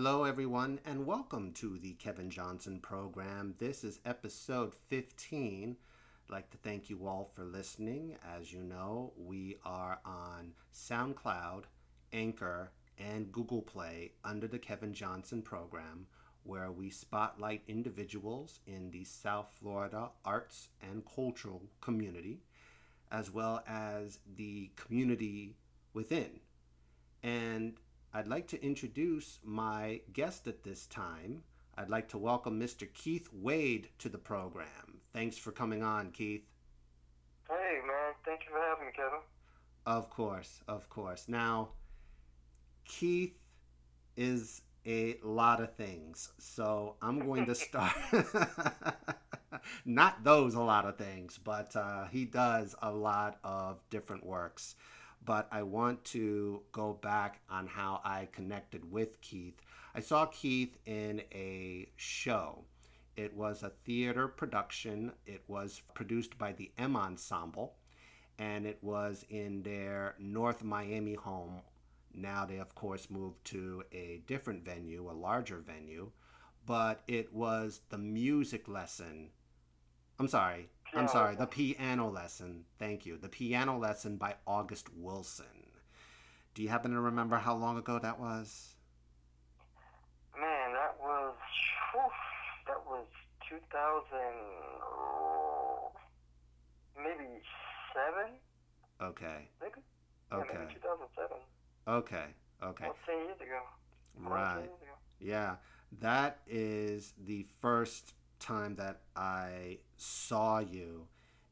Hello, everyone, and welcome to the Kevin Johnson program. This is episode 15. I'd like to thank you all for listening. As you know, we are on SoundCloud, Anchor, and Google Play under the Kevin Johnson program, where we spotlight individuals in the South Florida arts and cultural community, as well as the community within. And I'd like to introduce my guest at this time. I'd like to welcome Mr. Keith Wade to the program. Thanks for coming on, Keith. Hey, man. Thank you for having me, Kevin. Of course, of course. Now, Keith is a lot of things. So I'm going to start. Not those a lot of things, but uh, he does a lot of different works but I want to go back on how I connected with Keith. I saw Keith in a show. It was a theater production. It was produced by the M Ensemble, and it was in their North Miami home. Now they, of course, moved to a different venue, a larger venue, but it was the music lesson. I'm sorry, I'm sorry, the piano lesson. Thank you. The piano lesson by August Wilson. Do you happen to remember how long ago that was? Man, that was whew, that was 2000 maybe 7? Okay. Maybe? Okay. Yeah, maybe 2007. Okay. Okay. Well, 10 years ago. Right. Years ago. Yeah. That is the first time that I saw you.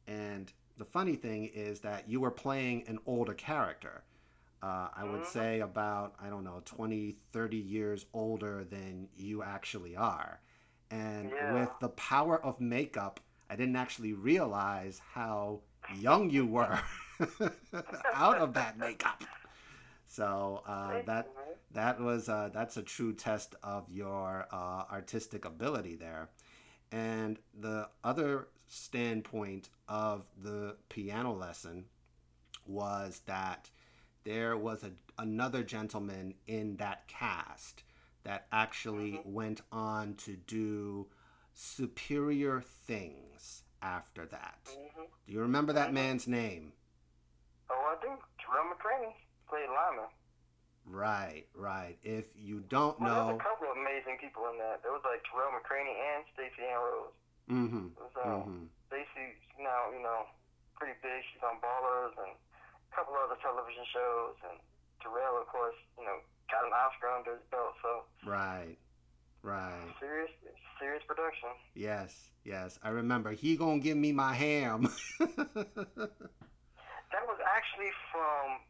And the funny thing is that you were playing an older character. Uh, I would Mhm. say about, I don't know, 20, 30 years older than you actually are. And Yeah. with the power of makeup, I didn't actually realize how young you were out of that makeup. So uh, that that was uh, that's a true test of your uh, artistic ability there. And the other standpoint of the piano lesson was that there was a, another gentleman in that cast that actually Mhm. went on to do superior things after that. hmm Do you remember that Mhm. man's name? Oh, I do. Tarell McCraney played Lymon. Right, right. If you don't Well, know, there's a couple of amazing people in that. There was like Tarell McCraney and Stacey Ann Rose. mm-hmm, It was, um, mm-hmm. Stacey's now, you know, pretty big. She's on Ballers and a couple other television shows. And Tarell, of course, you know, got an Oscar under his belt. So Right, right. serious, serious production. Yes, yes. I remember. He gonna give me my ham. That was actually from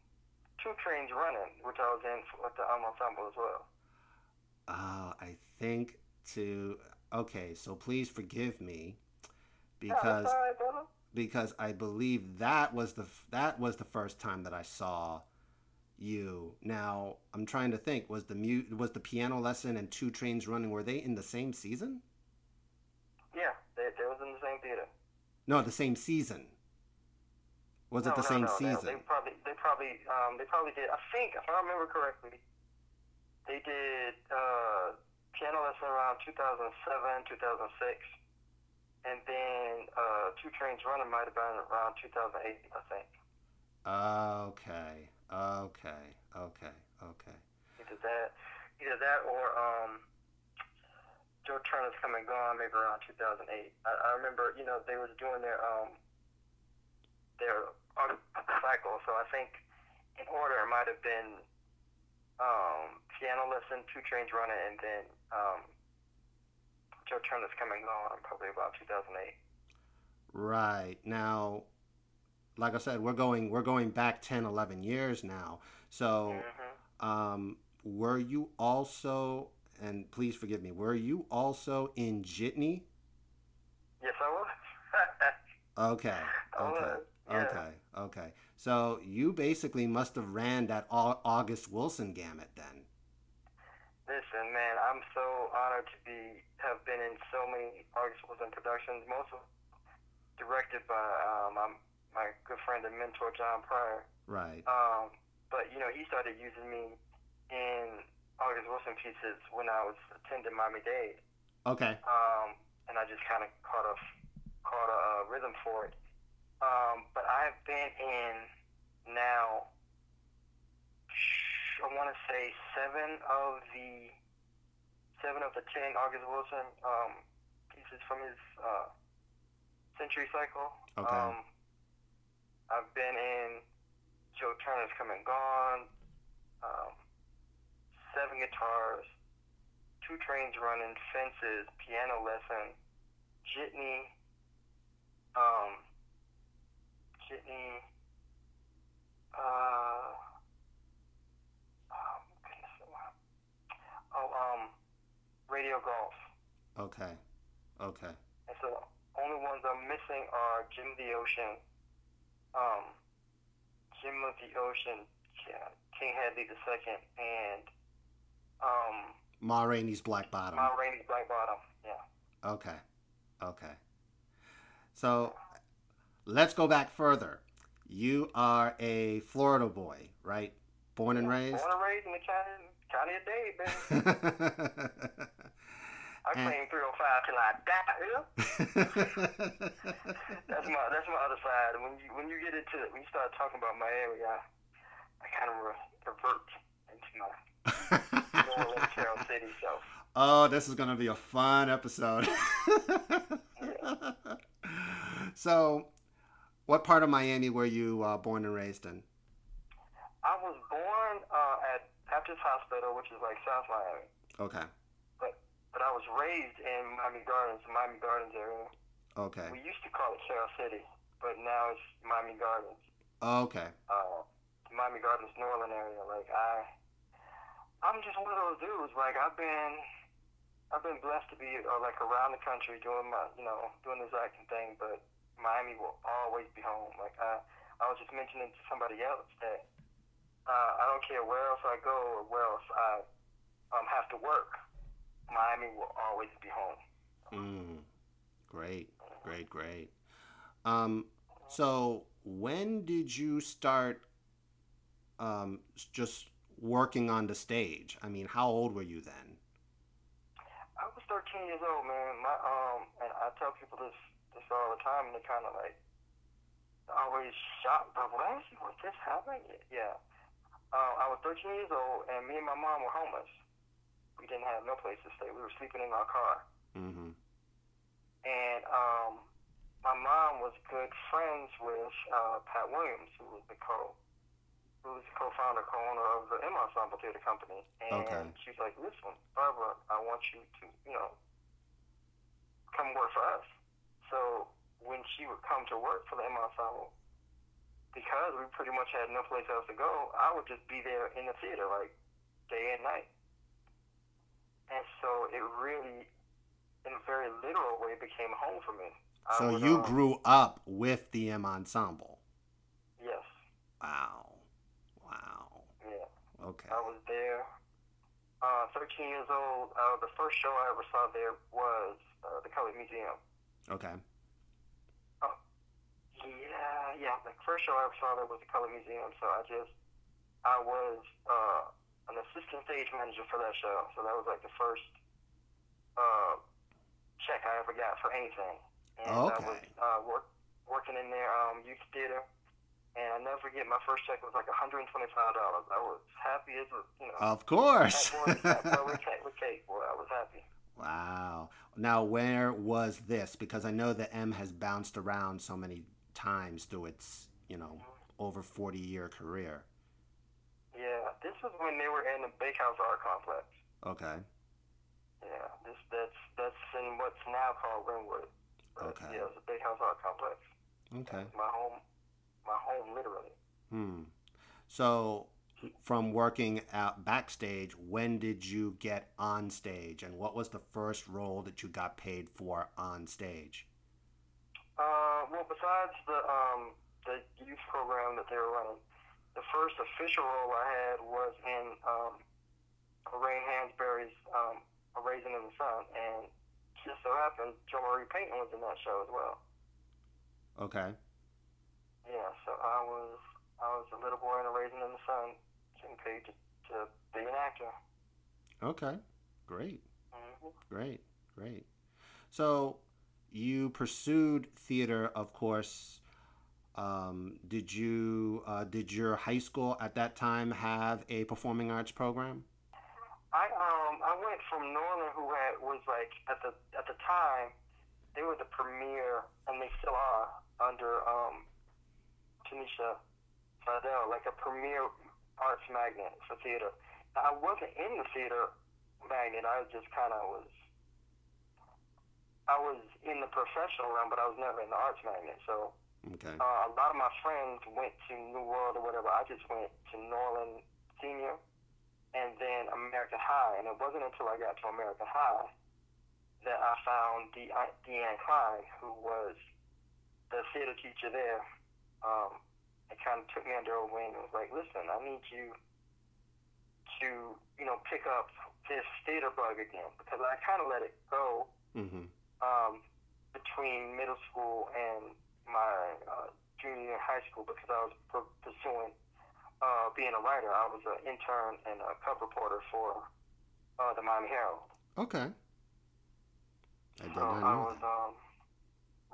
Two Trains Running, which I was in with the um, ensemble as well. uh, I think to okay. So please forgive me because right, brother. because I believe that was the that was the first time that I saw you. Now I'm trying to think. Was the mute was the piano lesson and Two Trains Running were they in the same season? Yeah, they, they was in the same theater. No, the same season. Was it the no, same no, season? They, they probably, they probably, um, they probably did. I think, if I remember correctly, they did uh, piano lesson around 2007, 2006, and then uh, Two Trains Running might have been around 2008, I think. Okay, okay, okay, okay. Either that, either that, or um, Joe Turner's Come and Gone, maybe around 2008. I, I remember, you know, they was doing their um, their cycle, so I think in order it might have been um, piano lesson, Two Trains Running, and then um, Joe Turner's Come and Gone probably about 2008. Right. Now, like I said, we're going we're going back 10, 11 years now. So, hmm um were you also and please forgive me, were you also in Jitney? Yes, I was. Okay. I Okay. Yeah. Okay. Okay. So, you basically must have ran that August Wilson gamut then. Listen, man, I'm so honored to be have been in so many August Wilson productions. Most of directed by um, my my good friend and mentor John Pryor. Right. Um, but you know, he started using me in August Wilson pieces when I was attending Miami Dade. Okay. Um, and I just kind of caught a caught a uh, rhythm for it. Um, but I've been in now. I want to say seven of the seven of the ten August Wilson um, pieces from his uh, century cycle. Okay. Um, I've been in Joe Turner's Come and Gone, um, seven guitars, two trains running, fences, piano lesson, jitney, um, jitney, uh, oh, goodness, oh, um, radio golf. Okay. Okay. And so only ones I'm missing are Gem the Ocean, um, Gem of the Ocean, yeah, King Hedley the Second, and um, Ma Rainey's Black Bottom. Ma Rainey's Black Bottom. Yeah. Okay. Okay. So let's go back further. You are a Florida boy, right? Born and raised? Born and raised in the county, county of Dade, baby. I claim 305 till I die. Know? that's my that's my other side. When you when you get into it, when you start talking about Miami, I, I kind of re- revert into my Orleans, Carroll City self. oh, this is going to be a fun episode. so, what part of Miami were you uh, born and raised in? I was born uh, at Baptist Hospital, which is like South Miami, Okay. but but I was raised in Miami Gardens, the Miami Gardens area. Okay. We used to call it Carroll City, but now it's Miami Gardens. Okay. uh, Miami Gardens, Norland area. Like I, I'm just one of those dudes. Like I've been, I've been blessed to be uh, like around the country doing my, you know, doing this acting thing. But Miami will always be home. Like I, I was just mentioning to somebody else that uh, I don't care where else I go or where else I um, have to work. Miami will always be home. Mm, great, great, great. Um, so when did you start um, just working on the stage? I mean, how old were you then? I was 13 years old, man. My um, and I tell people this this all the time, and they kind of like always shocked. But what? Was this happening? Yeah. Uh, I was 13 years old, and me and my mom were homeless. We didn't have no place to stay. We were sleeping in our car, Mm-hmm. and um, my mom was good friends with uh, Pat Williams, who was the co who was the co-founder, co-owner of the M Ensemble Theater Company. And Okay. she's like, listen, Barbara, I want you to, you know, come work for us. So when she would come to work for the M Ensemble, because we pretty much had no place else to go, I would just be there in the theater, like day and night. And so it really, in a very literal way, became home for me. So would, you um, grew up with the M Ensemble. Yes. Wow. Wow. Yeah. Okay. I was there. Uh, 13 years old. Uh, the first show I ever saw there was uh, the Colored Museum. Okay. Yeah, yeah. The first show I ever saw there was the Color Museum. So I just, I was uh, an assistant stage manager for that show. So that was like the first uh, check I ever got for anything. And I was uh, work, working in their um, youth theater. And I never forget my first check was like $125. I was happy as a, you know. Of course. That boy, that boy with cake, boy, I was happy. Wow. Now, where was this? Because I know the M has bounced around so many times through its, you know, over 40 year career. Yeah, this was when they were in the Bakehouse Art Complex. Okay. Yeah, this that's that's in what's now called Wynwood. But, Okay. Yeah, it's a Bakehouse Art Complex. Okay. My home, my home, literally. Hmm. So, from working out backstage, when did you get on stage, and what was the first role that you got paid for on stage? Uh, well, besides the um the youth program that they were running, the first official role I had was in um Lorraine Hansberry's um A Raisin in the Sun, and just so happened Jo Marie Payton was in that show as well. Okay. Yeah, so I was I was a little boy in a raisin in the sun, paid to, to be an actor. Okay, great, hmm great, great. So you pursued theater, of course. Um, did you uh, did your high school at that time have a performing arts program? I um I went from Norland, who had was like at the at the time they were the premier, and they still are under um Tanisha Fidel, like a premier arts magnet for theater. I wasn't in the theater magnet. I just kind of was. I was in the professional realm, but I was never in the arts magnet. So Okay. uh, a lot of my friends went to New World or whatever. I just went to Norland Senior and then American High. And it wasn't until I got to American High that I found De- Deanne Klein, who was the theater teacher there. Um, it kind of took me under her wing and was like, listen, I need you to, you know, pick up this theater bug again because I kind of let it go Mm-hmm. um, between middle school and my uh, junior year in high school because I was pursuing uh, being a writer. I was an intern and a cub reporter for uh, the Miami Herald. Okay. I did So not I know was that. um,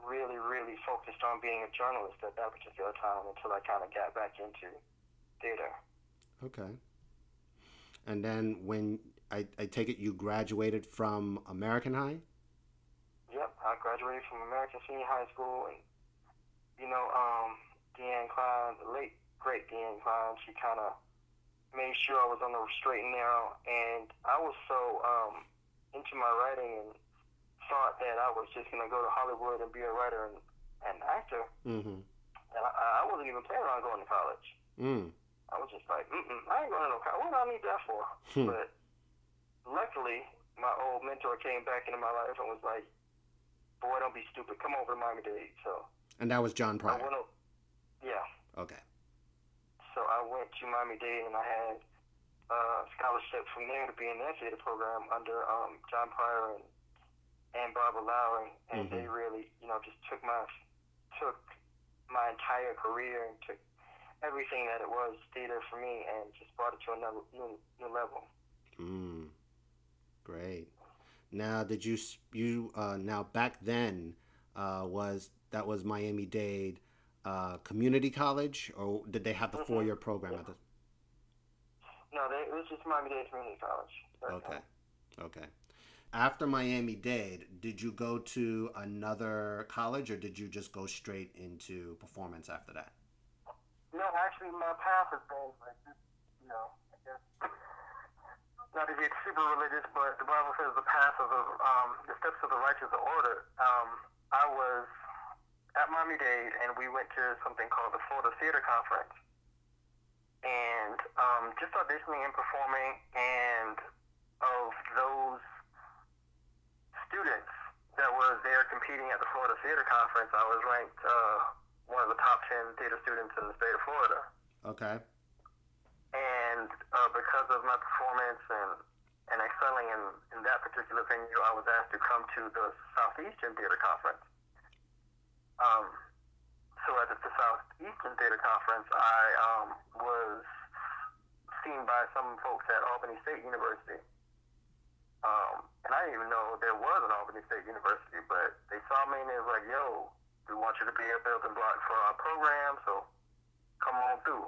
really, really focused on being a journalist at that particular time until I kind of got back into theater. Okay. And then when I, I take it you graduated from American High? Yep, I graduated from American Senior High School, and you know, um, Deanne Klein, the late great Deanne Klein, she kind of made sure I was on the straight and narrow, and I was so um, into my writing and thought that I was just gonna go to Hollywood and be a writer and an actor, Mm-hmm. and I, I wasn't even planning on going to college. Mm. I was just like, mm I ain't going to no college. What do I need that for? Hmm. But luckily, my old mentor came back into my life and was like, boy, don't be stupid. Come over to Miami Dade. So And that was John I Pryor. went up. Yeah. Okay. So I went to Miami Dade and I had uh, scholarship from there to be in their theater program under um, John Pryor and, and Barbara Lowry. And they really, you know, just took my took my entire career and took everything that it was theater for me and just brought it to another new, new level. Mm. Great. Now, did you you uh, now back then uh, was that was Miami Dade uh, Community College, or did they have the Mhm. four year program at the? No, they, it was just Miami Dade Community College. Okay. um, Okay. After Miami Dade, did you go to another college, or did you just go straight into performance after that? No, actually, my path has been like you know, I guess, not to get super religious, but the Bible says the path of the, um, the steps of the righteous are ordered. Um, I was at Miami Dade, and we went to something called the Florida Theater Conference, and um, just auditioning and performing, and of those students that were there competing at the Florida Theater Conference, I was ranked uh, one of the top 10 theater students in the state of Florida. Okay. And uh, because of my performance and, and excelling in, in that particular venue, I was asked to come to the Southeastern Theater Conference. Um, so at the Southeastern Theater Conference, I um, was seen by some folks at Albany State University. Um, and I didn't even know there was an Albany State University, but they saw me and they was like, yo, we want you to be a building block for our program, so come on through.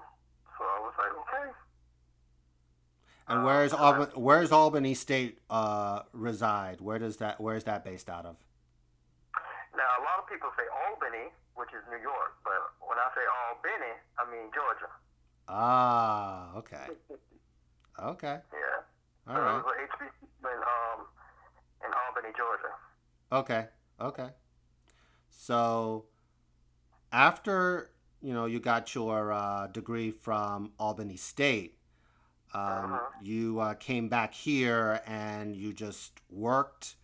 So I was like, okay. And Uh, where's so Albany? Where's Albany State uh, reside? Where does that? Where is that based out of? Now, a lot of people say Albany, which is New York, but when I say Albany, I mean Georgia. Ah, okay, okay, Yeah. All so It was a HBC in, um, in Albany, Georgia. okay, okay. So, after you know you got your uh, degree from Albany State, um, Uh-huh. you uh, came back here and you just worked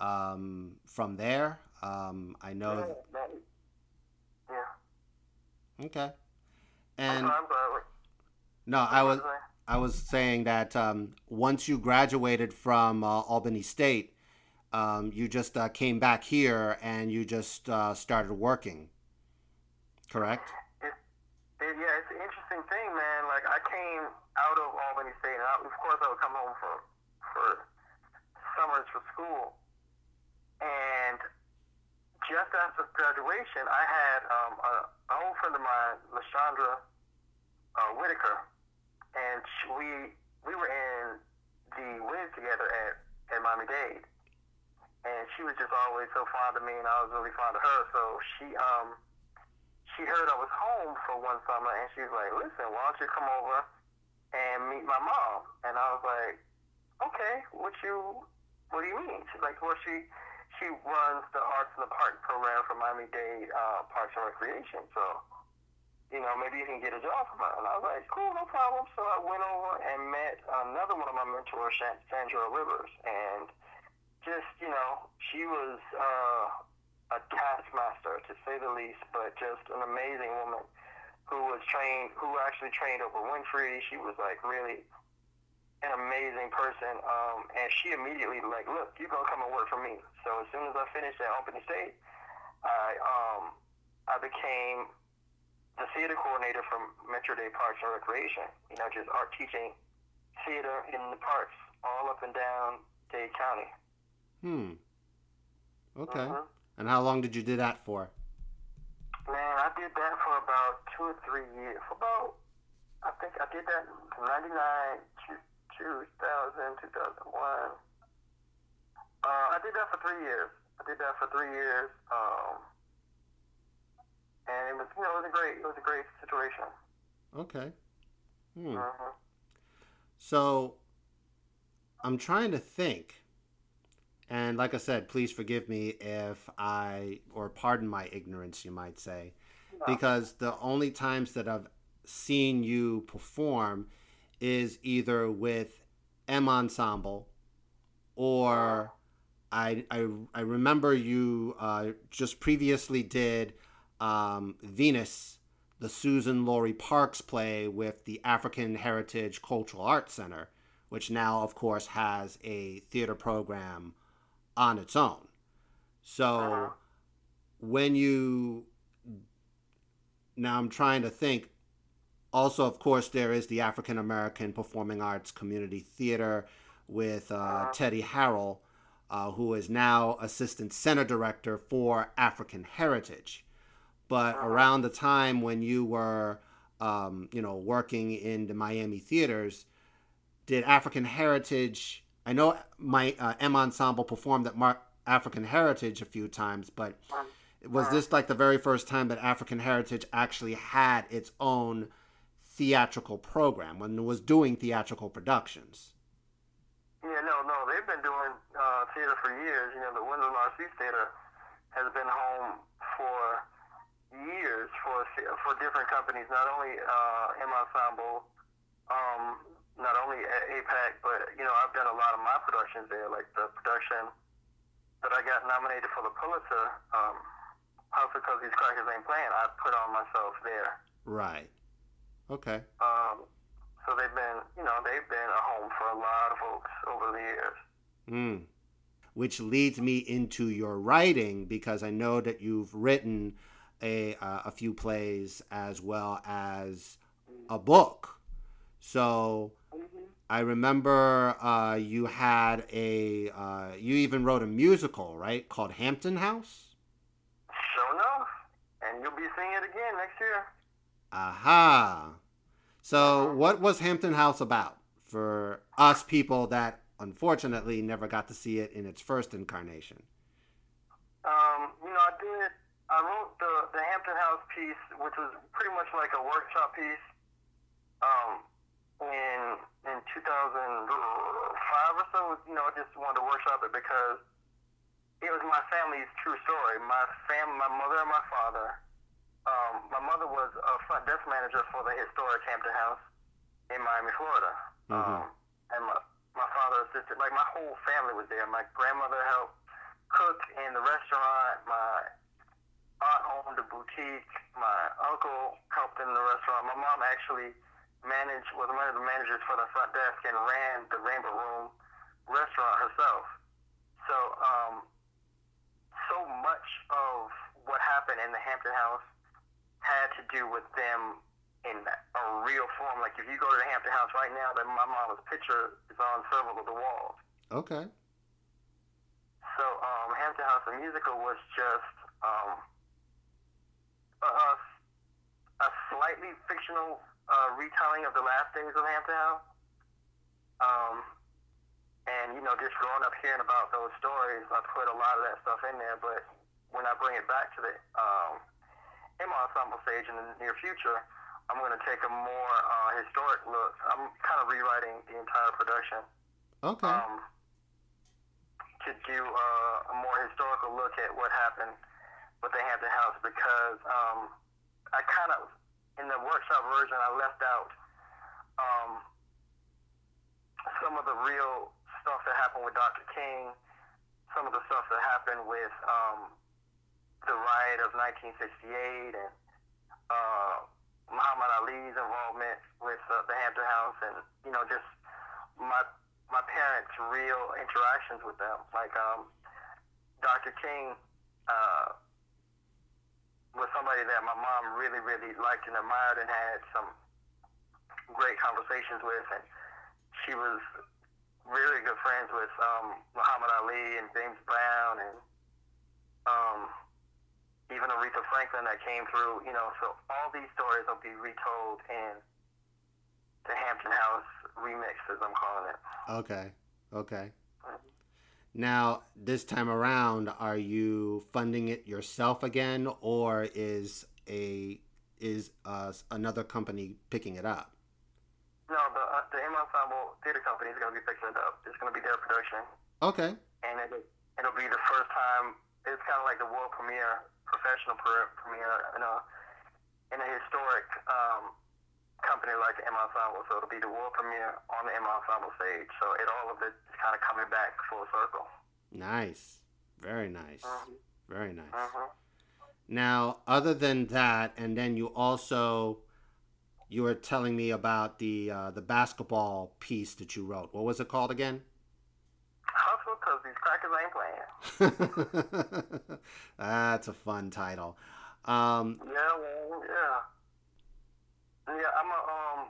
um, from there. Um, I know. yeah. that- yeah. Okay. I'm And sorry, I'm sorry. No, I was? I was saying that um, once you graduated from uh, Albany State, um, you just uh, came back here and you just uh, started working. Correct? It, it, yeah, it's an interesting thing, man. Like I came out of Albany State, and I, of course I would come home for for summers for school. And just after graduation, I had um, a, an old friend of mine, Lashandra uh, Whitaker, and she, we we were in the Wiz together at, at Miami Dade. And she was just always so fond of me, and I was really fond of her. So she um she heard I was home for one summer, and she was like, "Listen, why don't you come over and meet my mom?" And I was like, "Okay, what you what do you mean?" She's like, "Well, she." She runs the Arts in the Park program for Miami Dade uh, Parks and Recreation. So you know, maybe you can get a job from her. And I was like, cool, no problem. So I went over and met another one of my mentors, Sandra Rivers. And just, you know, she was uh, a taskmaster, to say the least, but just an amazing woman who was trained, who actually trained Oprah Winfrey. She was like really an amazing person. Um, and she immediately like, look, you're going to come and work for me. So as soon as I finished at Albany State, I, um, I became the theater coordinator from Metro Dade Parks and Recreation. You know, just art teaching theater in the parks all up and down Dade County. Hmm. Okay. Uh-huh. And how long did you do that for? Man, I did that for about two or three years. For about, I think I did that from 99 to 2000, 2001. Uh, I did that for three years. I did that for three years. Um, and it was you know it was a great it was a great situation. Okay. Hmm. Uh-huh. So I'm trying to think. And like I said, please forgive me if I, or pardon my ignorance, you might say, no. because the only times that I've seen you perform is either with M Ensemble or I, I, I remember you uh, just previously did um, Venus, the Suzan-Lori Parks play with the African Heritage Cultural Arts Center, which now, of course, has a theater program on its own. So uh-huh. when you now I'm trying to think also of course there is the African American Performing Arts Community Theater with uh, uh-huh. Teddy Harrell uh, who is now assistant center director for African Heritage but around the time when you were, um, you know, working in the Miami theaters, did African Heritage? I know my uh, M Ensemble performed at Mar- African Heritage a few times, but was this like the very first time that African Heritage actually had its own theatrical program when it was doing theatrical productions? Yeah, no, no, they've been doing uh, theater for years. You know, the Windsor Narcisse Theater has been home for for for different companies, not only uh, M Ensemble, um, not only at APAC, but you know I've done a lot of my productions there, like the production that I got nominated for the Pulitzer, um, Hustle because these crackers ain't playing. I put on myself there. Right. Okay. Um, so they've been, you know, they've been a home for a lot of folks over the years. Hmm. Which leads me into your writing because I know that you've written a uh, a few plays as well as a book. So I remember uh, you had a uh, you even wrote a musical, right, called Hampton House. Sure enough, and you'll be seeing it again next year. Aha. So, what was Hampton House about for us people that unfortunately never got to see it in its first incarnation? Um, you know, I did I wrote the the Hampton House piece, which was pretty much like a workshop piece, um, in in 2005 or so. You know, I just wanted to workshop it because it was my family's true story. My fam, my mother and my father. Um, my mother was a front desk manager for the historic Hampton House in Miami, Florida. Mm-hmm. Um, and my my father assisted. Like my whole family was there. My grandmother helped cook in the restaurant. My aunt owned a boutique. My uncle helped in the restaurant. My mom actually managed was one of the managers for the front desk and ran the Rainbow Room restaurant herself. So, um, so much of what happened in the Hampton House had to do with them in a real form. Like if you go to the Hampton House right now, then my mom's picture is on several of the walls. Okay. So um, Hampton House the musical was just um, a, a slightly fictional uh, retelling of the last days of Hampton House. Um, and you know, just growing up hearing about those stories, I put a lot of that stuff in there. But when I bring it back to the um, M Ensemble stage in the near future, I'm going to take a more uh, historic look. I'm kind of rewriting the entire production. Okay. Um, to do uh, a more historical look at what happened with the Hampton House because um, I kind of, in the workshop version, I left out um, some of the real stuff that happened with Dr. King, some of the stuff that happened with um, the riot of 1968 and uh, Muhammad Ali's involvement with uh, the Hampton House, and you know, just my my parents' real interactions with them. Like um, Dr. King uh, was somebody that my mom really, really liked and admired, and had some great conversations with, and she was really good friends with um, Muhammad Ali and James Brown and um, even Aretha Franklin that came through, you know, so all these stories will be retold in the Hampton House remix, as I'm calling it. Okay. Okay. Now, this time around, are you funding it yourself again, or is a is uh, another company picking it up? No, the uh, the M Ensemble Theater Company is going to be picking it up. It's going to be their production. Okay. And it, it'll be the first time. It's kind of like the world premiere professional premiere in a in a historic um, company like the M Ensemble. So it'll be the world premiere on the M Ensemble stage. So it all of it is kind of coming back full circle. Nice, very nice, Mhm. very nice. Mhm. Now, other than that, and then you also you were telling me about the uh, the basketball piece that you wrote. What was it called again? Hustle, cause these crackers ain't playing. That's a fun title. Um, Yeah, well, yeah. Yeah, I'm a, um,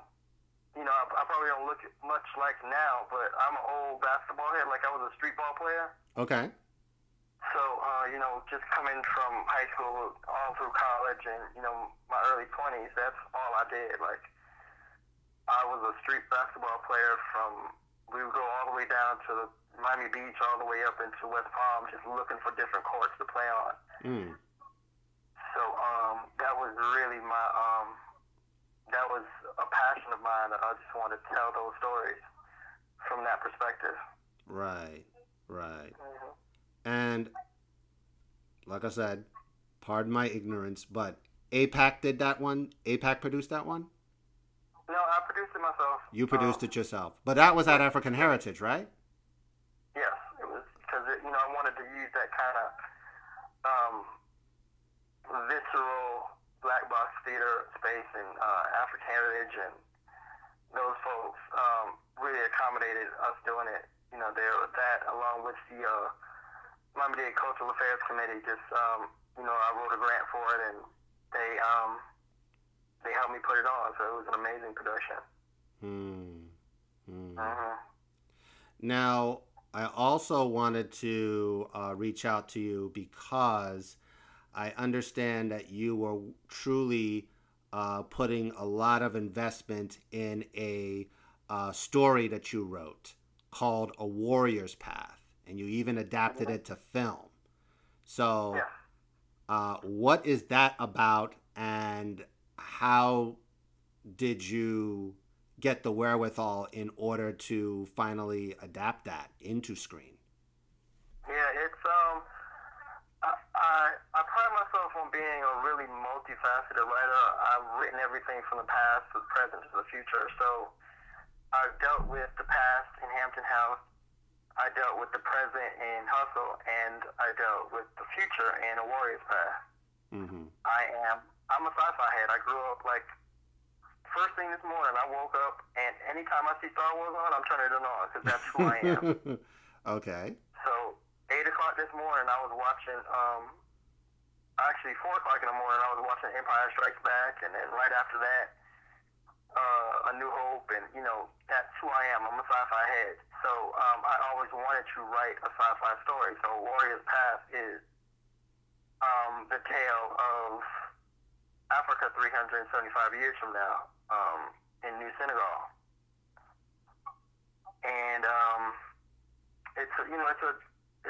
you know, I, I probably don't look much like now, but I'm an old basketball head. Like I was a street ball player. okay. So, uh, you know, just coming from high school all through college and, you know, my early 20s, that's all I did. Like, I was a street basketball player from, we would go all the way down to the Miami Beach, all the way up into West Palm, just looking for different courts to play on. Mm. So um, that was really my um, that was a passion of mine that I just wanted to tell those stories from that perspective. Right. Right. hmm And like I said, pardon my ignorance, but APAC did that one. APAC produced that one. No, I produced it myself. You produced Um, it yourself, but that was at African Heritage, right? Yes, it was because you know I wanted to use that kind of um, visceral black box theater space and uh, African heritage, and those folks um, really accommodated us doing it. You know, there that along with the uh, Miami Dade Cultural Affairs Committee. Just um, you know, I wrote a grant for it, and they um, they helped me put it on. So it was an amazing production. Hmm. Hmm. hmm Now, I also wanted to uh, reach out to you because I understand that you were truly uh, putting a lot of investment in a uh, story that you wrote called A Warrior's Path, and you even adapted it to film. So, uh, what is that about, and how did you get the wherewithal in order to finally adapt that into screen? Yeah, it's um, I, I being a really multifaceted writer. I've written everything from the past to the present to the future. So I've dealt with the past in Hampton House. I dealt with the present in Hustle, and I dealt with the future in A Warrior's Path. Mm-hmm. I am. I'm a sci-fi head. I grew up like first thing this morning. I woke up, and anytime I see Star Wars on, I'm turning it on because that's who I am. okay. So eight o'clock this morning, I was watching. Um, actually, four o'clock in the morning, I was watching Empire Strikes Back, and then right after that, uh, A New Hope, and you know that's who I am. I'm a sci-fi head, so um, I always wanted to write a sci-fi story. So Warrior's Path is um, the tale of Africa 375 years from now um, in New Senegal, and um, it's a, you know it's a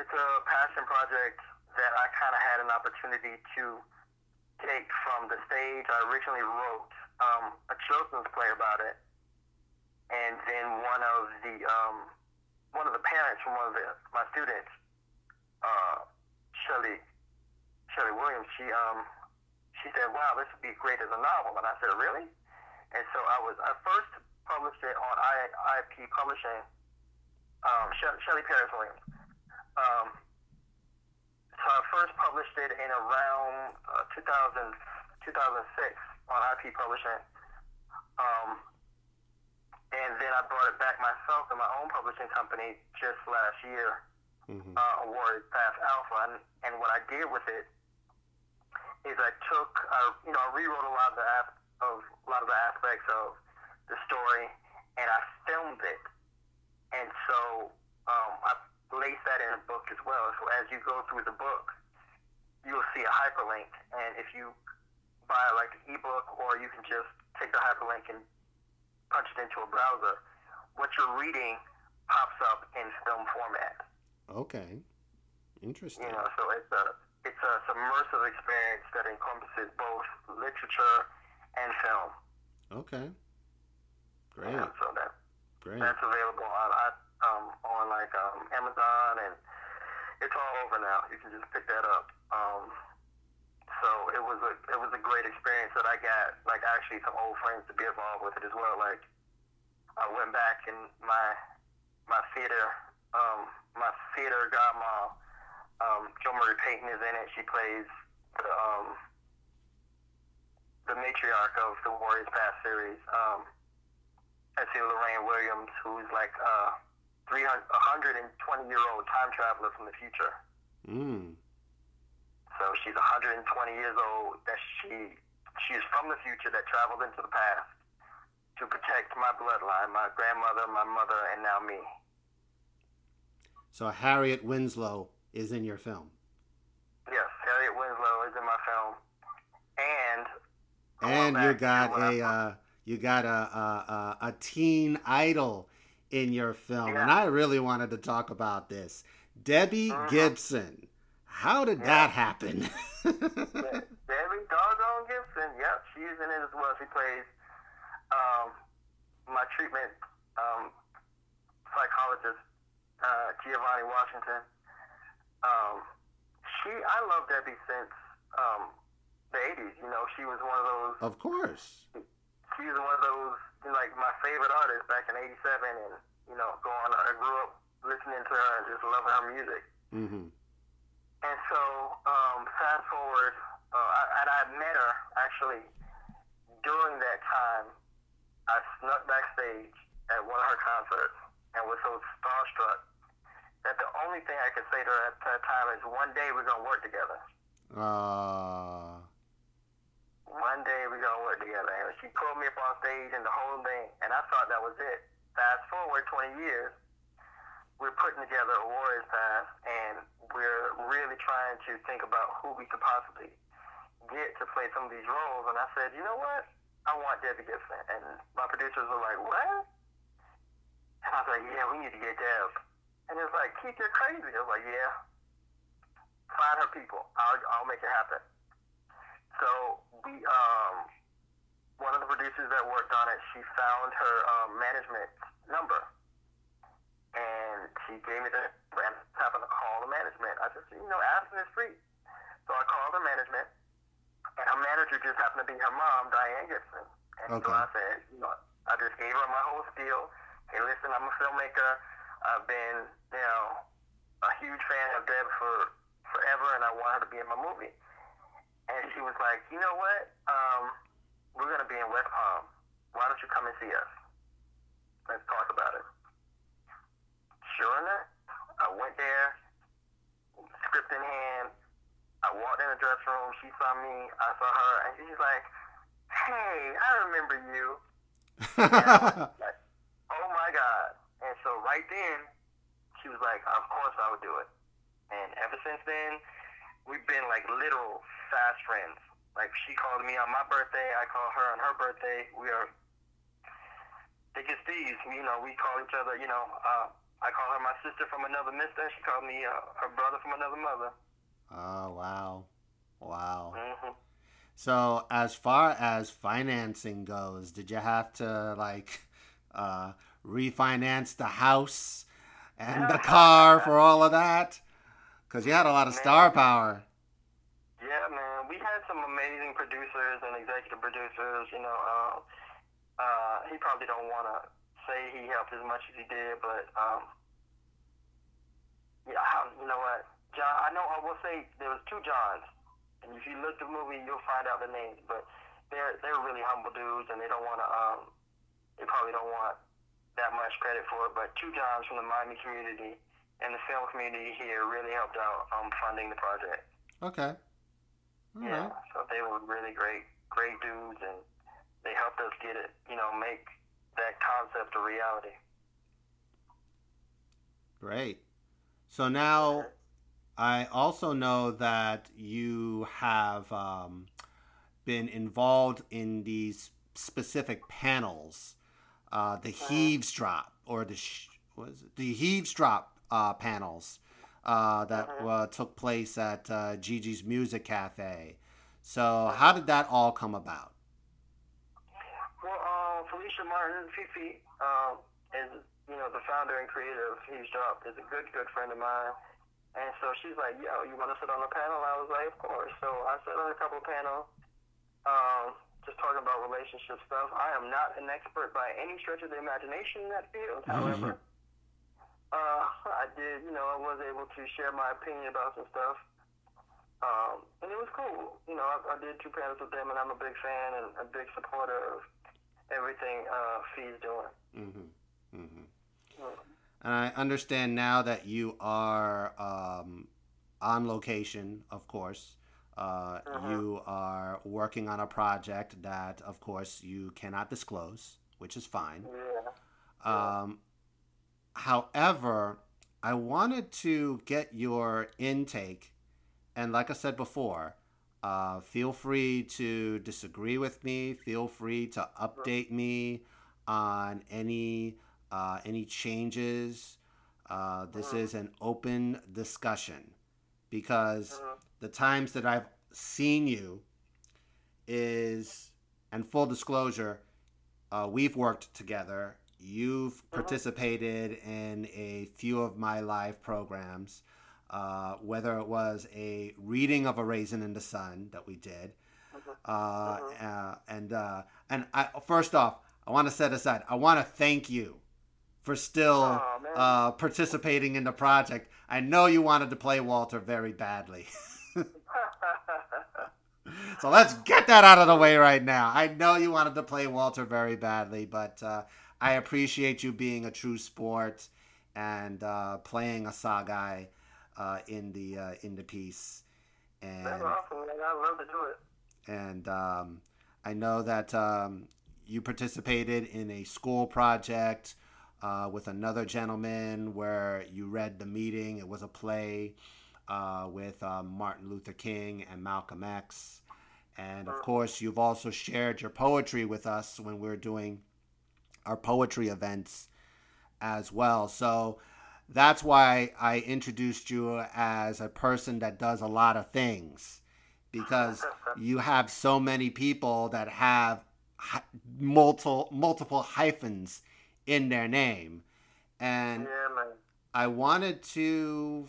it's a passion project that I kind of had an opportunity to take from the stage. I originally wrote um, a children's play about it, and then one of the um, one of the parents from one of the, my students, uh, Shelley Shelley Williams, she um she said, "Wow, this would be great as a novel," and I said, "Really?" And so I was I first published it on I, IP Publishing. Um, Shelley Paris Williams. Um, so I first published it in around uh, 2000, 2006 on IP Publishing. Um, and then I brought it back myself in my own publishing company just last year, mm-hmm. uh, Warriors Path Alpha. And, and what I did with it is I took, uh, you know, I rewrote a lot of the of a lot of the aspects of the story, and I filmed it. And so um, I lace that in a book as well. So as you go through the book, you'll see a hyperlink, and if you buy like an ebook, or you can just take the hyperlink and punch it into a browser, what you're reading pops up in film format. Okay, interesting. You know, so it's a it's a submersive experience that encompasses both literature and film. Okay, great. Yeah, so that great. That's available on um, on like um, Amazon and it's all over now. You can just pick that up. Um, so it was a it was a great experience that I got like actually some old friends to be involved with it as well. Like I went back and my my theater um, my theater godmom um, Jo Marie Payton is in it. She plays the um, the matriarch of the Warriors Path series. Um, I see Lorraine Williams, who's like uh, 300, 120 year old time traveler from the future. Mm. So she's 120 years old. That she she is from the future that traveled into the past to protect my bloodline, my grandmother, my mother, and now me. So Harriet Winslow is in your film. Yes, Harriet Winslow is in my film, and and you got a uh, you got a, a a teen idol in your film, yeah. and I really wanted to talk about this. Debbie uh-huh. Gibson. How did yeah. that happen? Debbie Doggone Gibson. Yep, she's in it as well. She plays um, my treatment um, psychologist, uh, Giovanni Washington. Um, she, I love Debbie since um, the '80s. You know, she was one of those. Of course. She was one of those like my favorite artists back in '87, and you know, going. I grew up listening to her and just loving her music. Mm-hmm. And so, um, fast forward, uh, I, and I met her actually during that time. I snuck backstage at one of her concerts and was so starstruck that the only thing I could say to her at that time is, "One day we're gonna work together." Ah. Uh one day we're gonna work together. And she pulled me up on stage and the whole thing, and I thought that was it. Fast forward 20 years, we're putting together a Warriors Path, and we're really trying to think about who we could possibly get to play some of these roles. And I said, you know what? I want Debbie Gibson. And my producers were like, what? And I was like, yeah, we need to get Deb. And it was like, Keith, you're crazy. I was like, yeah. Find her people. I'll, I'll make it happen. So we, um, one of the producers that worked on it, she found her um, management number, and she gave me the. And happened to call the management. I just, you know, ask is free. So I called the management, and her manager just happened to be her mom, Diane Gibson. And okay. so I said, you know, I just gave her my whole spiel. Hey, listen, I'm a filmmaker. I've been, you know, a huge fan of Deb for forever, and I want her to be in my movie and she was like, you know what? Um, we're gonna be in West Palm. Why don't you come and see us? Let's talk about it. Sure enough, I went there, script in hand. I walked in the dressing room. She saw me. I saw her, and she's like, "Hey, I remember you." like, oh my God. And so right then, she was like, of course I would do it. And ever since then, we've been like literal fast friends. Like she called me on my birthday, I call her on her birthday. We are thick as thieves. You know, we call each other. You know, uh, I call her my sister from another mister. She called me uh, her brother from another mother. Oh wow, wow. hmm So as far as financing goes, did you have to like uh, refinance the house and the car for all of that? Because you had a lot of star power. Yeah, man. We had some amazing producers and executive producers. You know, uh, uh, he probably don't want to say he helped as much as he did, but um, yeah, um, you know what, John? I know I will say there was two Johns, and if you look the movie, you'll find out the names. But they're they're really humble dudes, and they don't want to. Um, they probably don't want that much credit for it. But two Johns from the Miami community and the film community here really helped out um, funding the project. Okay. All Yeah, right. so they were really great, great dudes, and they helped us get it, you know, make that concept a reality. Great. So now I also know that you have um, been involved in these specific panels, uh, the Heaves Drop or the sh- what is it? the Heaves Drop uh, panels uh, that uh, took place at uh, Gigi's Music Cafe. So how did that all come about? Well, uh, Felicia Martin, Fifi, um, is you know the founder and creator of He's Drop, is a good good friend of mine, and so she's like, "Yo, you want to sit on the panel?" I was like, "Of course." So I sat on a couple of panels, um, just talking about relationship stuff. I am not an expert by any stretch of the imagination in that field, however. Uh, I did, you know, I was able to share my opinion about some stuff. Um, and it was cool. You know, I, I did two panels with them, and I'm a big fan and a big supporter of everything uh, Fee's doing. hmm hmm Mm. And I understand now that you are um, on location, of course. Uh, You are working on a project that, of course, you cannot disclose, which is fine. Yeah. Um, however, I wanted to get your intake, and like I said before, uh, feel free to disagree with me. Feel free to update me on any uh, any changes. Uh, this is an open discussion because the times that I've seen you is, and full disclosure, uh, we've worked together. You've participated in a few of my live programs, uh, whether it was a reading of A Raisin in the Sun that we did, uh, uh, and uh, and I, first off, I want to set aside. I want to thank you for still uh, participating in the project. I know you wanted to play Walter very badly. So let's get that out of the way right now. I know you wanted to play Walter very badly, but uh, I appreciate you being a true sport and uh, playing Asagai uh, in the uh, in the piece. And That's awesome, man. I love to do it. and um, I know that um, you participated in a school project uh, with another gentleman where you read the meeting. It was a play uh, with uh, Martin Luther King and Malcolm X. And of course, you've also shared your poetry with us when we are doing our poetry events as well. So that's why I introduced you as a person that does a lot of things because you have so many people that have multiple multiple hyphens in their name and Yeah. I wanted to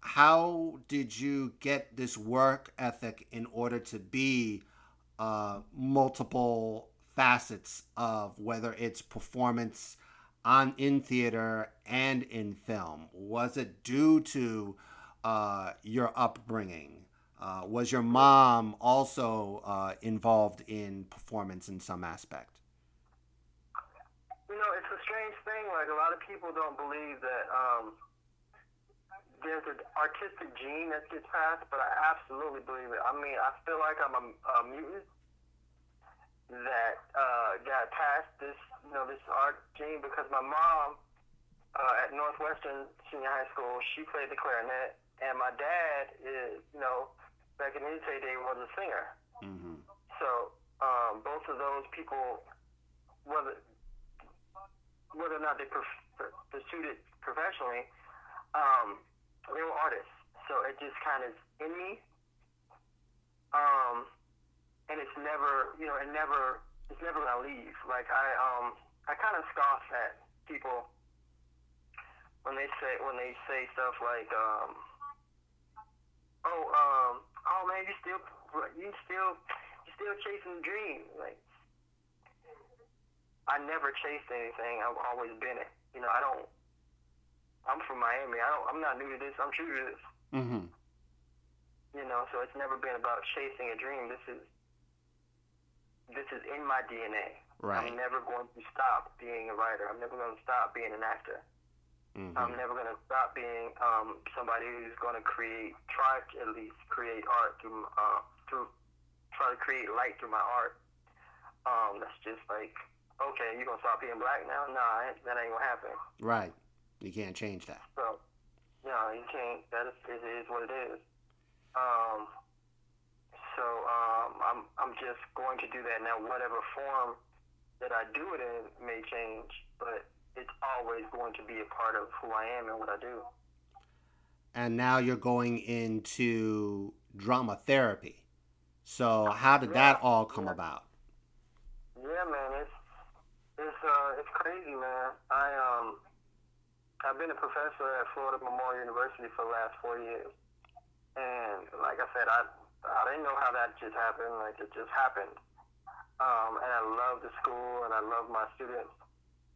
how did you get this work ethic in order to be uh, multiple facets of whether it's performance on in theater and in film was it due to uh, your upbringing uh, was your mom also uh, involved in performance in some aspect You know, it's a strange thing. Like a lot of people don't believe that um, there's an artistic gene that gets passed, but I absolutely believe it. I mean, I feel like I'm a, a mutant, that uh, got past this, you know, this art gene because my mom uh, at Northwestern Senior High School, she played the clarinet, and my dad is, you know, back in his heyday was a singer. Mm-hmm. So um, both of those people, whether whether or not they pur- pursued it professionally, um, they were artists. So it just kind of in me. Um, and it's never, you know, it never, it's never gonna leave. Like I, um, I kind of scoff at people when they say when they say stuff like, um, oh, um, oh man, you still, you still, you still chasing the dream. Like I never chased anything. I've always been it. You know, I don't. I'm from Miami. I don't. I'm not new to this. I'm true to this. Mm-hmm. You know, so it's never been about chasing a dream. This is this is in my DNA. Right. I'm never going to stop being a writer. I'm never going to stop being an actor. Mm-hmm. I'm never going to stop being um, somebody who's going to create, try to at least create art through, uh, through, try to create light through my art. Um, that's just like, okay, you're gonna stop being black now? Nah, that ain't gonna happen. Right. You can't change that. So, you you can't. That is, it is what it is. Um, so um, I'm I'm just going to do that now. Whatever form that I do it in may change, but it's always going to be a part of who I am and what I do. And now you're going into drama therapy. So how did that all come Yeah. about? Yeah, man, it's it's uh it's crazy, man. I um I've been a professor at Florida Memorial University for the last four years, and like I said, I I didn't know how that just happened. Like it just happened. Um, and I love the school and I love my students.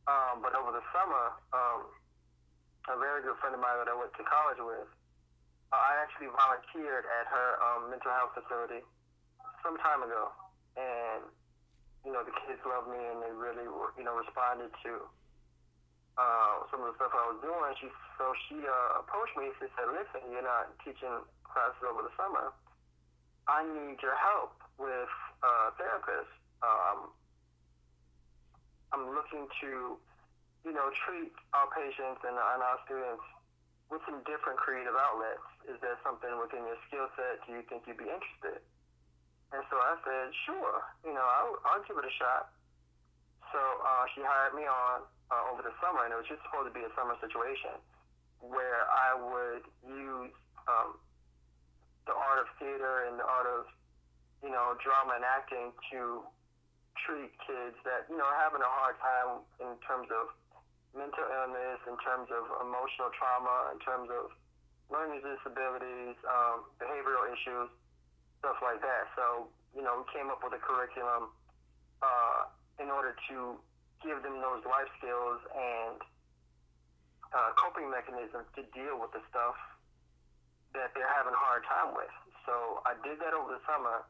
Um, but over the summer, um, a very good friend of mine that I went to college with, uh, I actually volunteered at her um, mental health facility some time ago, and you know, the kids loved me and they really, were, you know, responded to uh, some of the stuff I was doing. She, so she uh, approached me. She said, "Listen, you're not teaching classes over the summer. I need your help with uh, therapists. Um, I'm looking to, you know, treat our patients and, and our students with some different creative outlets. Is there something within your skill set? Do you think you'd be interested?" And so I said, sure, you know, I'll, I'll give it a shot. So uh, she hired me on uh, over the summer, and it was just supposed to be a summer situation where I would use um, the art of theater and the art of, you know, drama and acting to treat kids that, you know, are having a hard time in terms of mental illness, in terms of emotional trauma, in terms of learning disabilities, um, behavioral issues stuff like that. So, you know, we came up with a curriculum uh, in order to give them those life skills and uh, coping mechanisms to deal with the stuff that they're having a hard time with. So I did that over the summer,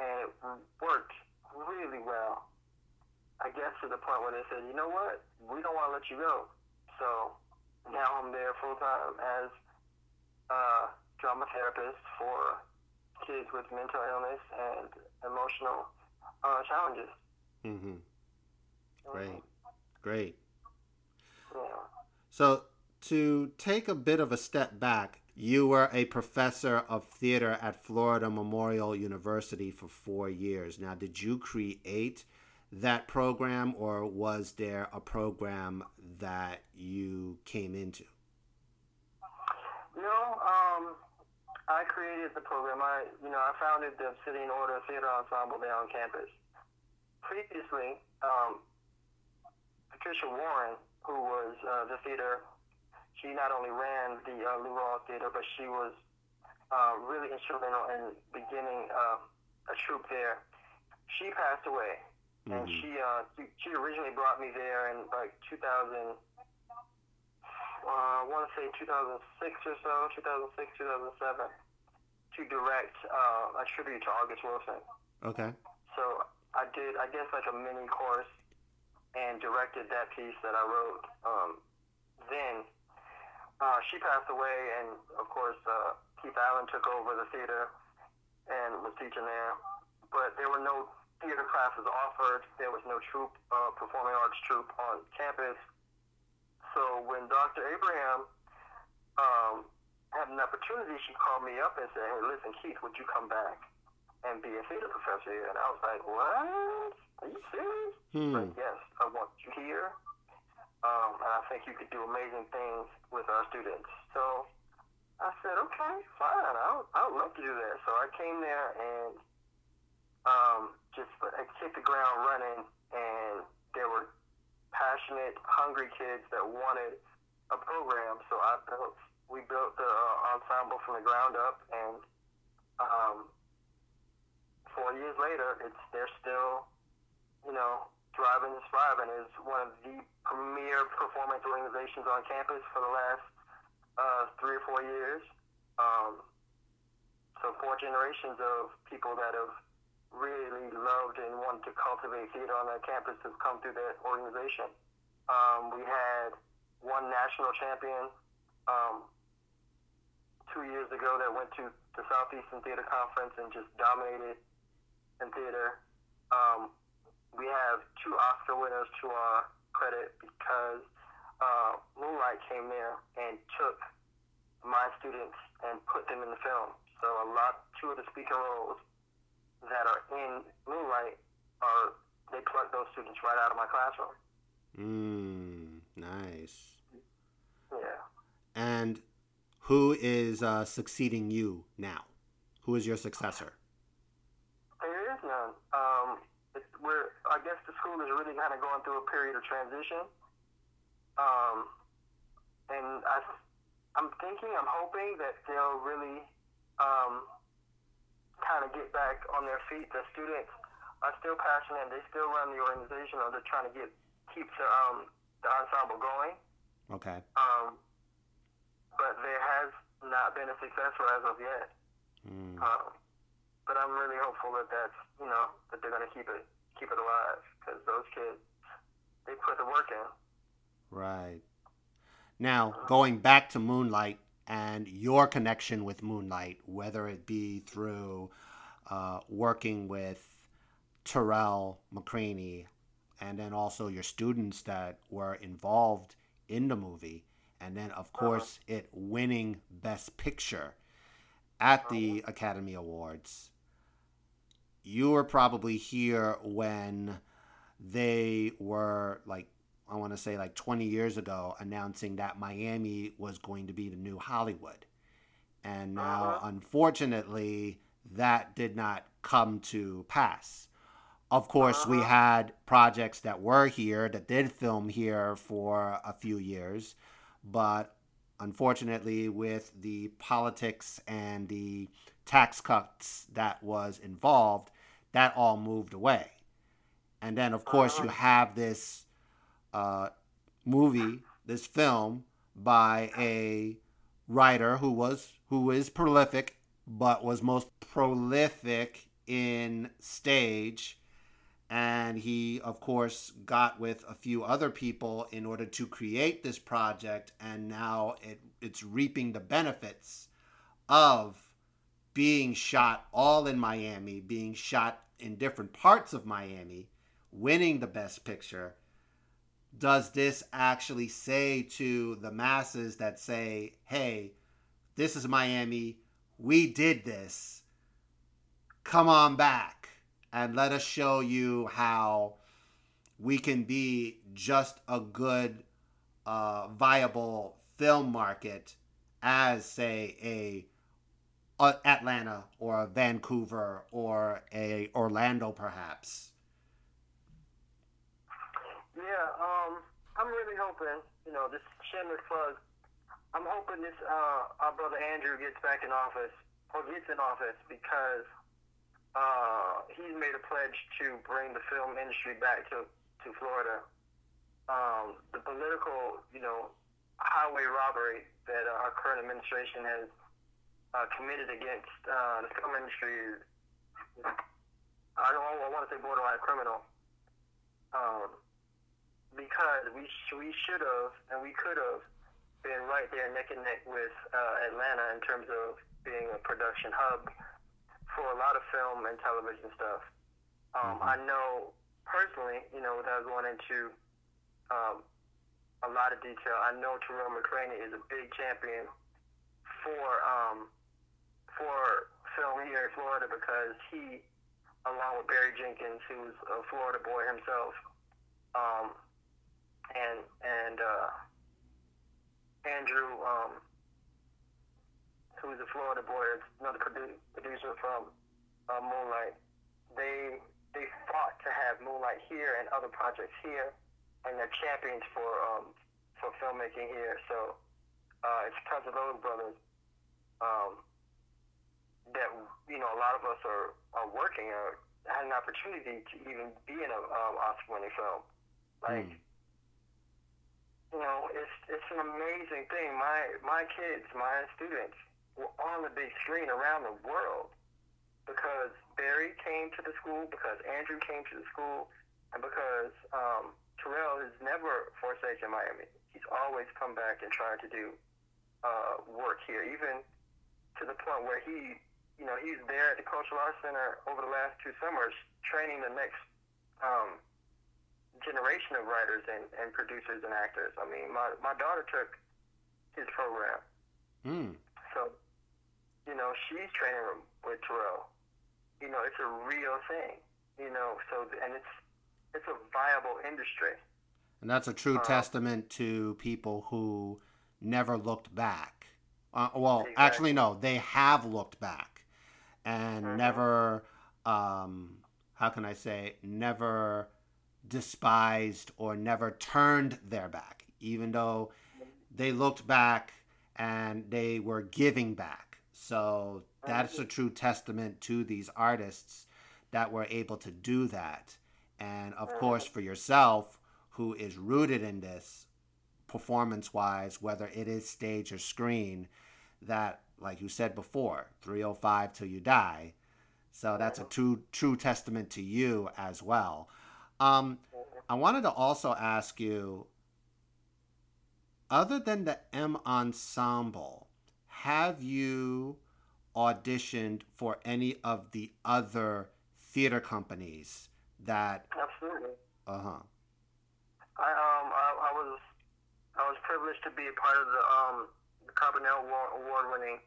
and it worked really well. I guess to the point where they said, you know what, we don't want to let you go. So now I'm there full time as a drama therapist for kids with mental illness and emotional uh, challenges. Mm-hmm. Great. Great. Yeah. So, to take a bit of a step back, you were a professor of theater at Florida Memorial University for four years. Now, did you create that program, or was there a program that you came into? No, um, I created the program. I, you know, I founded the Obsidian Order Theater Ensemble there on campus. Previously, um, Patricia Warren, who was uh, the theater, she not only ran the uh, Lou Rawls Theater, but she was uh, really instrumental in beginning uh, a troupe there. She passed away, and Mhm. she, uh, she she originally brought me there in like 2000. Uh, I want to say 2006 or so, 2006, 2007, to direct uh, a tribute to August Wilson. Okay. So I did, I guess, like a mini course and directed that piece that I wrote. Um, then uh, she passed away, and of course, uh, Keith Allen took over the theater and was teaching there. But there were no theater classes offered. There was no troupe, uh, performing arts troupe on campus. So when Dr. Abraham um, had an opportunity, she called me up and said, "Hey, listen, Keith, would you come back and be a theater professor here?" And I was like, "What? Are you serious?" Hmm. Like, yes, I want you here, um, and I think you could do amazing things with our students. So I said, "Okay, fine. I would, I would love to do that." So I came there and um, just hit the ground running, and there were passionate, hungry kids that wanted a program. So I built, we built the uh, ensemble from the ground up, and um, four years later, it's they're still, you know, thriving and thriving. Is one of the premier performance organizations on campus for the last uh, three or four years. Um, so four generations of people that have really loved and wanted to cultivate theater on that campus have come through that organization. Um, we had one national champion um, two years ago that went to the Southeastern Theater Conference and just dominated in theater. Um, we have two Oscar winners to our credit because uh, Moonlight came there and took my students and put them in the film. So a lot, two of the speaker roles that are in Moonlight are they pluck those students right out of my classroom. Mm, nice. Yeah. And who is uh, succeeding you now? Who is your successor? There is none. Um, it's, we're, I guess the school is really kind of going through a period of transition. Um, and I, I'm thinking, I'm hoping that they'll really um, kind of get back on their feet. The students are still passionate. They still run the organization, or they're trying to get keep the um, the ensemble going. Okay. Um, but there has not been a successor as of yet. Mm. Um, but I'm really hopeful that that's you know that they're gonna keep it keep it alive because those kids they put the work in. Right. Now, going back to Moonlight and your connection with Moonlight, whether it be through uh, working with Tarell McCraney and then also your students that were involved in the movie, and then, of course, it winning Best Picture at the Academy Awards. You were probably here when they were like I want to say like 20 years ago, announcing that Miami was going to be the new Hollywood. And now, Uh-huh. unfortunately, that did not come to pass. Of course, we Uh-huh. had projects that were here that did film here for a few years, but unfortunately, with the politics and the tax cuts that was involved, that all moved away. And then, of course, you Uh-huh. have this uh, movie, this film by a writer who was who is prolific, but was most prolific in stage. And he, of course, got with a few other people in order to create this project, and now it, it's reaping the benefits of being shot all in Miami, being shot in different parts of Miami, winning the Best Picture does this actually say to the masses that say, hey, this is Miami, we did this, come on back and let us show you how we can be just a good, uh, viable film market as, say, a, Atlanta or a Vancouver or a Orlando, perhaps. Yeah, um, I'm really hoping, you know, this shameless plug. I'm hoping this uh, our brother Andrew gets back in office or gets in office because uh, he's made a pledge to bring the film industry back to to Florida. Um, the political, you know, highway robbery that uh, our current administration has uh, committed against uh, the film industry is, I don't I want to say borderline criminal. Um, because we sh- we should have and we could have been right there neck and neck with uh, Atlanta in terms of being a production hub for a lot of film and television stuff. Um, Mhm. I know personally, you know, without going into um, a lot of detail, I know Tarell McCraney is a big champion for um, for film here in Florida because he, along with Barry Jenkins, who's a Florida boy himself, um, and and uh, Andrew, um, who's a Florida boy, another produ- producer from uh, Moonlight. They they fought to have Moonlight here and other projects here, and they're champions for um, for filmmaking here. So uh, it's because of those brothers um, that you know a lot of us are are working or had an opportunity to even be in a um, Oscar-winning film. Like Mm. you know, it's it's an amazing thing. My my kids, my students, were on the big screen around the world because Barry came to the school, because Andrew came to the school, and because um, Tarell has never forsaken Miami. He's always come back and tried to do uh, work here, even to the point where he, you know, he's there at the Cultural Arts Center over the last two summers, training the next um, generation of writers and, and producers and actors. I mean, my, my daughter took his program. Mm. So, you know, she's training with Tarell. You know, it's a real thing. You know, so and it's it's a viable industry. And that's a true Uh, testament to people who never looked back. Uh, well, Exactly. actually, no, they have looked back and Mhm. never, um, how can I say, never despised or never turned their back, even though they looked back and they were giving back. So that's a true testament to these artists that were able to do that. And of course, for yourself, who is rooted in this performance wise, whether it is stage or screen, that, like you said before, 305 till you die. So that's a true, true testament to you as well. Um, I wanted to also ask you other than the M Ensemble, have you auditioned for any of the other theater companies that, Absolutely. uh huh. I um I, I was I was privileged to be a part of the um the Carbonell Award winning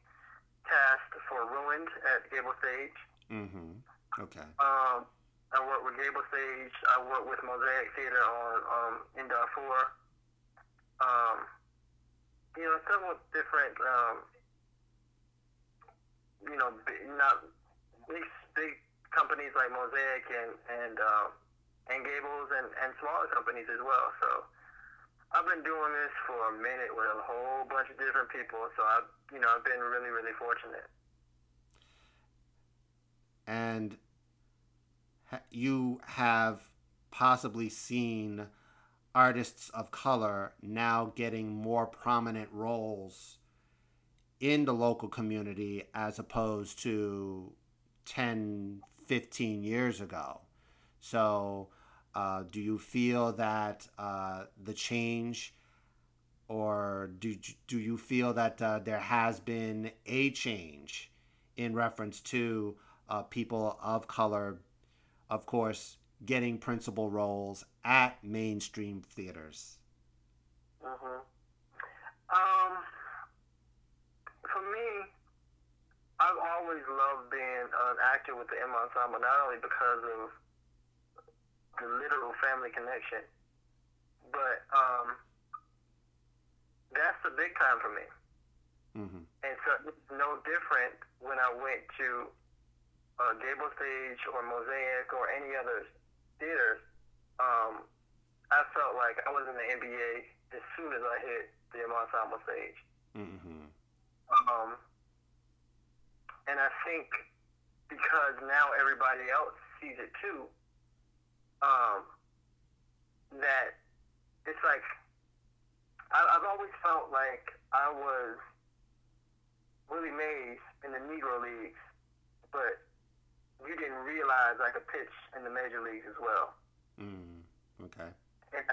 cast for Ruined at Gable Stage. Mm hmm. Okay. Um, I worked with Gable Stage. I worked with Mosaic Theater on um, in Darfur. Um, you know, several different, um, you know, big, not big big companies like Mosaic and and um, and Gables and and smaller companies as well. So I've been doing this for a minute with a whole bunch of different people. So I've you know I've been really really fortunate. and you have possibly seen artists of color now getting more prominent roles in the local community as opposed to 10 15 years ago so uh, do you feel that uh, the change or do, do you feel that uh, there has been a change in reference to uh, people of color, of course, getting principal roles at mainstream theaters? hmm Um, for me, I've always loved being an actor with the M Ensemble, not only because of the literal family connection, but um, that's the big time for me. Mm-hmm. And so it's no different when I went to uh, Gable Stage or Mosaic or any other theaters. Um, I felt like I was in the NBA as soon as I hit the ensemble stage. Mm-hmm. Um, and I think because now everybody else sees it too, um, that it's like I, I've always felt like I was Willie Mays in the Negro Leagues, but you didn't realize I could pitch in the major leagues as well. Mm. Okay. And,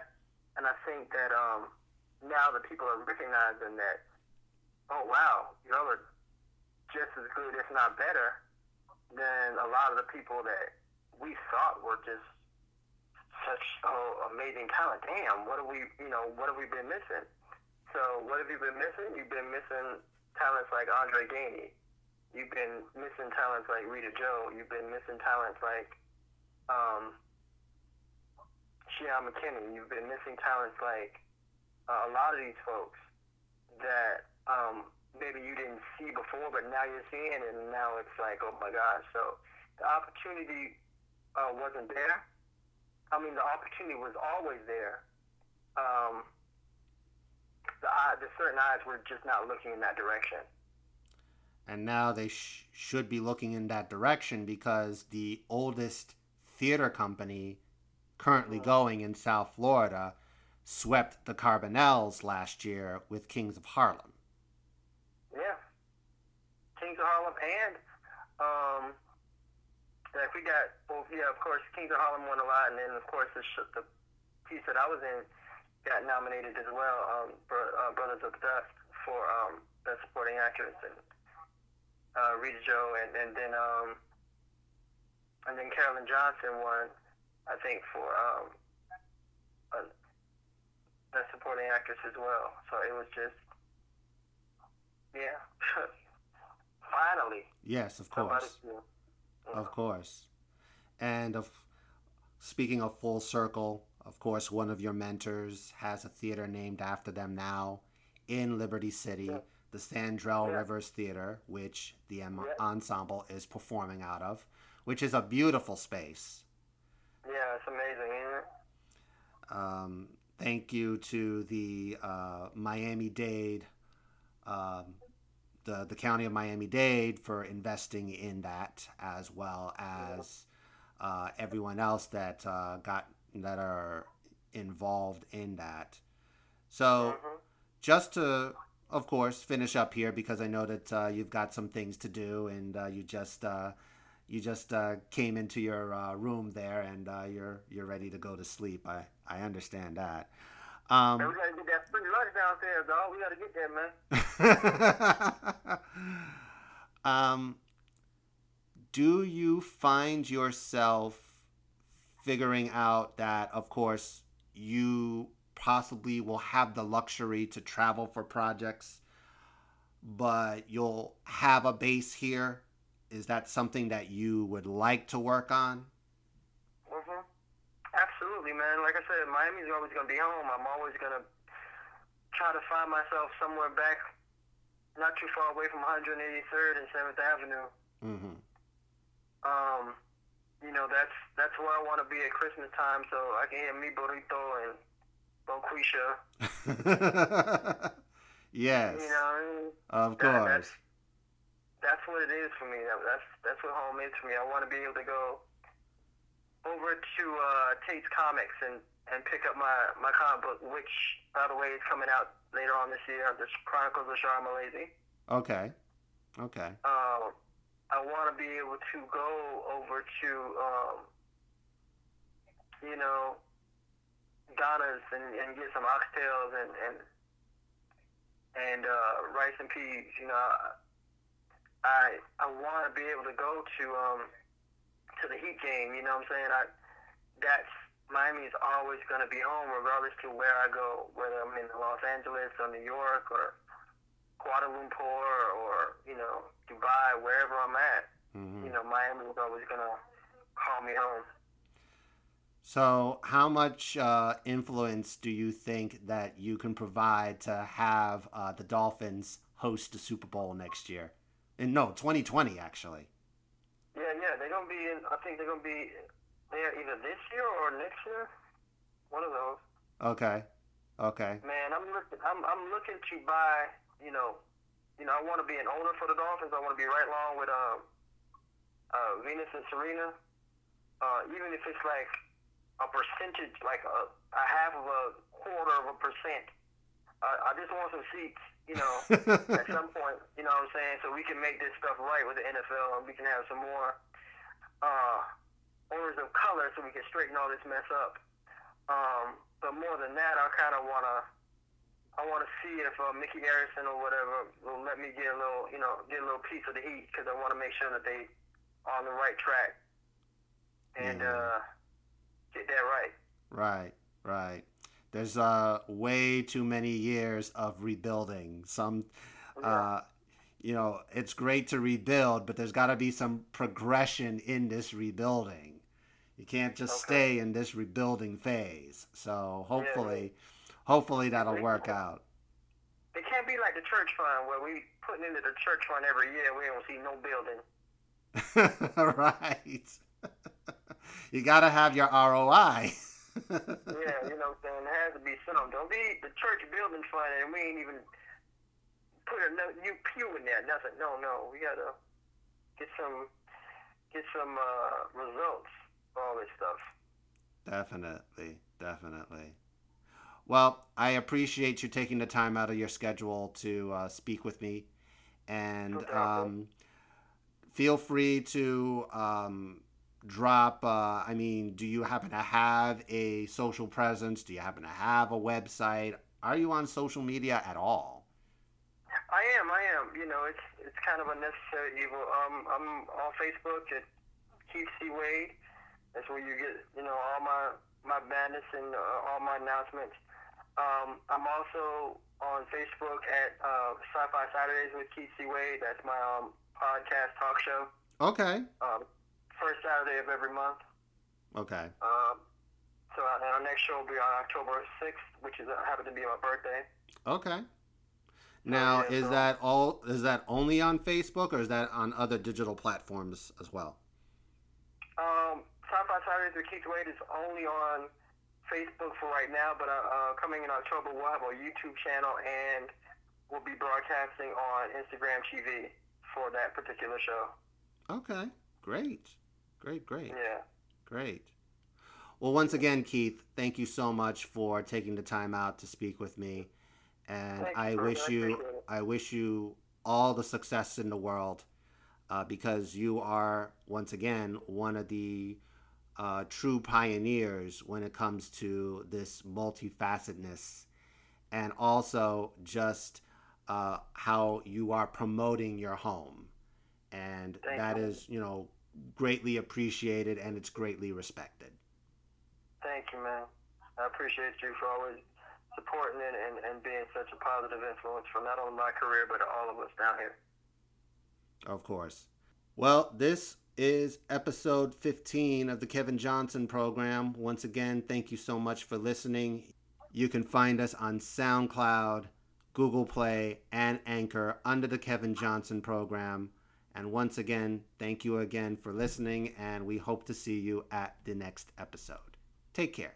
and I think that um, now that people are recognizing that, oh wow, y'all are just as good, if not better, than a lot of the people that we thought were just such oh, amazing talent. Damn, what have we, you know, what have we been missing? So what have you been missing? You've been missing talents like Andre Gainey. You've been missing talents like Rita Joe. You've been missing talents like um, Shion McKinney. You've been missing talents like uh, a lot of these folks that um, maybe you didn't see before, but now you're seeing, and now it's like, oh my gosh. So the opportunity uh, wasn't there. I mean, the opportunity was always there. Um, the, the certain eyes were just not looking in that direction and now they sh- should be looking in that direction because the oldest theater company currently going in South Florida swept the Carbonells last year with Kings of Harlem. Yeah, Kings of Harlem, and um, like we got, well, yeah, of course, Kings of Harlem won a lot, and then of course the, sh- the piece that I was in got nominated as well, um, Bro- uh, Brothers of Dust for um, best supporting actress and uh, Rita Joe, and, and then um, and then Carolyn Johnson won, I think, for um, a, a supporting actress as well. So it was just, yeah, finally. Yes, of course. Of course, and of speaking of full circle, of course, one of your mentors has a theater named after them now in Liberty City. Yeah the Sandrell yeah. Rivers Theater, which the M- yeah. ensemble is performing out of, which is a beautiful space. Yeah, it's amazing, isn't it? Um, thank you to the uh, Miami Dade, um, the the county of Miami Dade for investing in that, as well as uh, everyone else that uh, got that are involved in that. So, mm-hmm. just to of course, finish up here because I know that uh, you've got some things to do, and uh, you just uh, you just uh, came into your uh, room there, and uh, you're you're ready to go to sleep. I I understand that. Um, man, we gotta get that free lunch downstairs, dog. We gotta get that, man. um, do you find yourself figuring out that, of course, you possibly will have the luxury to travel for projects, but you'll have a base here. Is that something that you would like to work on? Absolutely, man. Like I said, Miami's always gonna be home. I'm always gonna try to find myself somewhere back, not too far away from 183rd and 7th Avenue. Mhm. Um, you know that's that's where I want to be at Christmas time, so I can hear me Burrito and Bonquisha. yes. You know, of course. that's, that's what it is for me. That's that's what home is for me. I want to be able to go over to uh, Tate's Comics and, and pick up my, my comic book, which, by the way, is coming out later on this year, The Chronicles of Shar Malaysia. Okay. Okay. Um, I want to be able to go over to, um, you know, Donna's and, and get some oxtails and and and uh, rice and peas. You know, I I want to be able to go to um to the Heat game. You know what I'm saying? I that's Miami is always going to be home regardless to where I go, whether I'm in Los Angeles or New York or Kuala Lumpur or you know Dubai, wherever I'm at. Mm-hmm. You know, Miami is always going to call me home. So, how much uh, influence do you think that you can provide to have uh, the Dolphins host the Super Bowl next year? And no, 2020 actually. Yeah, yeah, they're gonna be in. I think they're gonna be there either this year or next year. One of those. Okay. Okay. Man, I'm looking. I'm I'm looking to buy. You know, you know, I want to be an owner for the Dolphins. I want to be right along with um, uh, Venus and Serena. Uh, even if it's like a percentage, like a, a half of a quarter of a percent. Uh, I just want some seats, you know, at some point, you know what I'm saying, so we can make this stuff right with the NFL and we can have some more uh, owners of color so we can straighten all this mess up. Um, but more than that, I kind of want to. I want to see if uh, Micky Arison or whatever will let me get a little, you know, get a little piece of the heat because I want to make sure that they are on the right track. and Yeah. uh, get that right. Right, right. There's uh way too many years of rebuilding. Some uh you know, it's great to rebuild, but there's got to be some progression in this rebuilding. You can't just Okay. stay in this rebuilding phase. So hopefully, hopefully that'll work out. It can't be like the church fund where we putting into the church fund every year. We don't see no building. right. you got to have your ROI. Yeah, you know what I'm saying? There has to be something. Don't be the church building fund and we ain't even put a new pew in there. Nothing. No, no. We gotta get some get some uh, results. for All this stuff. Definitely, definitely. Well, I appreciate you taking the time out of your schedule to uh, speak with me, and um, feel free to um, drop. Uh, I mean, do you happen to have a social presence? Do you happen to have a website? Are you on social media at all? I am. I am. You know, it's it's kind of a necessary evil. Um, I'm on Facebook at Keith C Wade. That's where you get you know all my my madness and uh, all my announcements. Um, I'm also on Facebook at uh, Sci-Fi Saturdays with Keith C Wade. That's my um, podcast talk show. Okay. Um, first Saturday of every month. Okay. Um, so our, our next show will be on October 6th, which is uh, happen to be my birthday. Okay. Now, yeah, is so- that all? Is that only on Facebook, or is that on other digital platforms as well? Um, Sci-Fi Saturdays with Keith Wade is only on Facebook for right now, but uh, uh, coming in October we'll have a YouTube channel and we'll be broadcasting on Instagram TV for that particular show. Okay, great, great, great, Yeah. great. Well, once again, Keith, thank you so much for taking the time out to speak with me, and Thank you, I wish I you. I wish you all the success in the world, uh, because you are once again one of the uh, true pioneers when it comes to this multifacetedness, and also just uh, how you are promoting your home, and Thank that you. is, you know, greatly appreciated and it's greatly respected. Thank you, man. I appreciate you for always supporting it and, and being such a positive influence for not only my career, but all of us down here. Of course. Well, this is episode 15 of the Kevin Johnson program. Once again, thank you so much for listening. You can find us on SoundCloud, Google Play, and Anchor under the Kevin Johnson program. And once again, thank you again for listening, and we hope to see you at the next episode. Take care.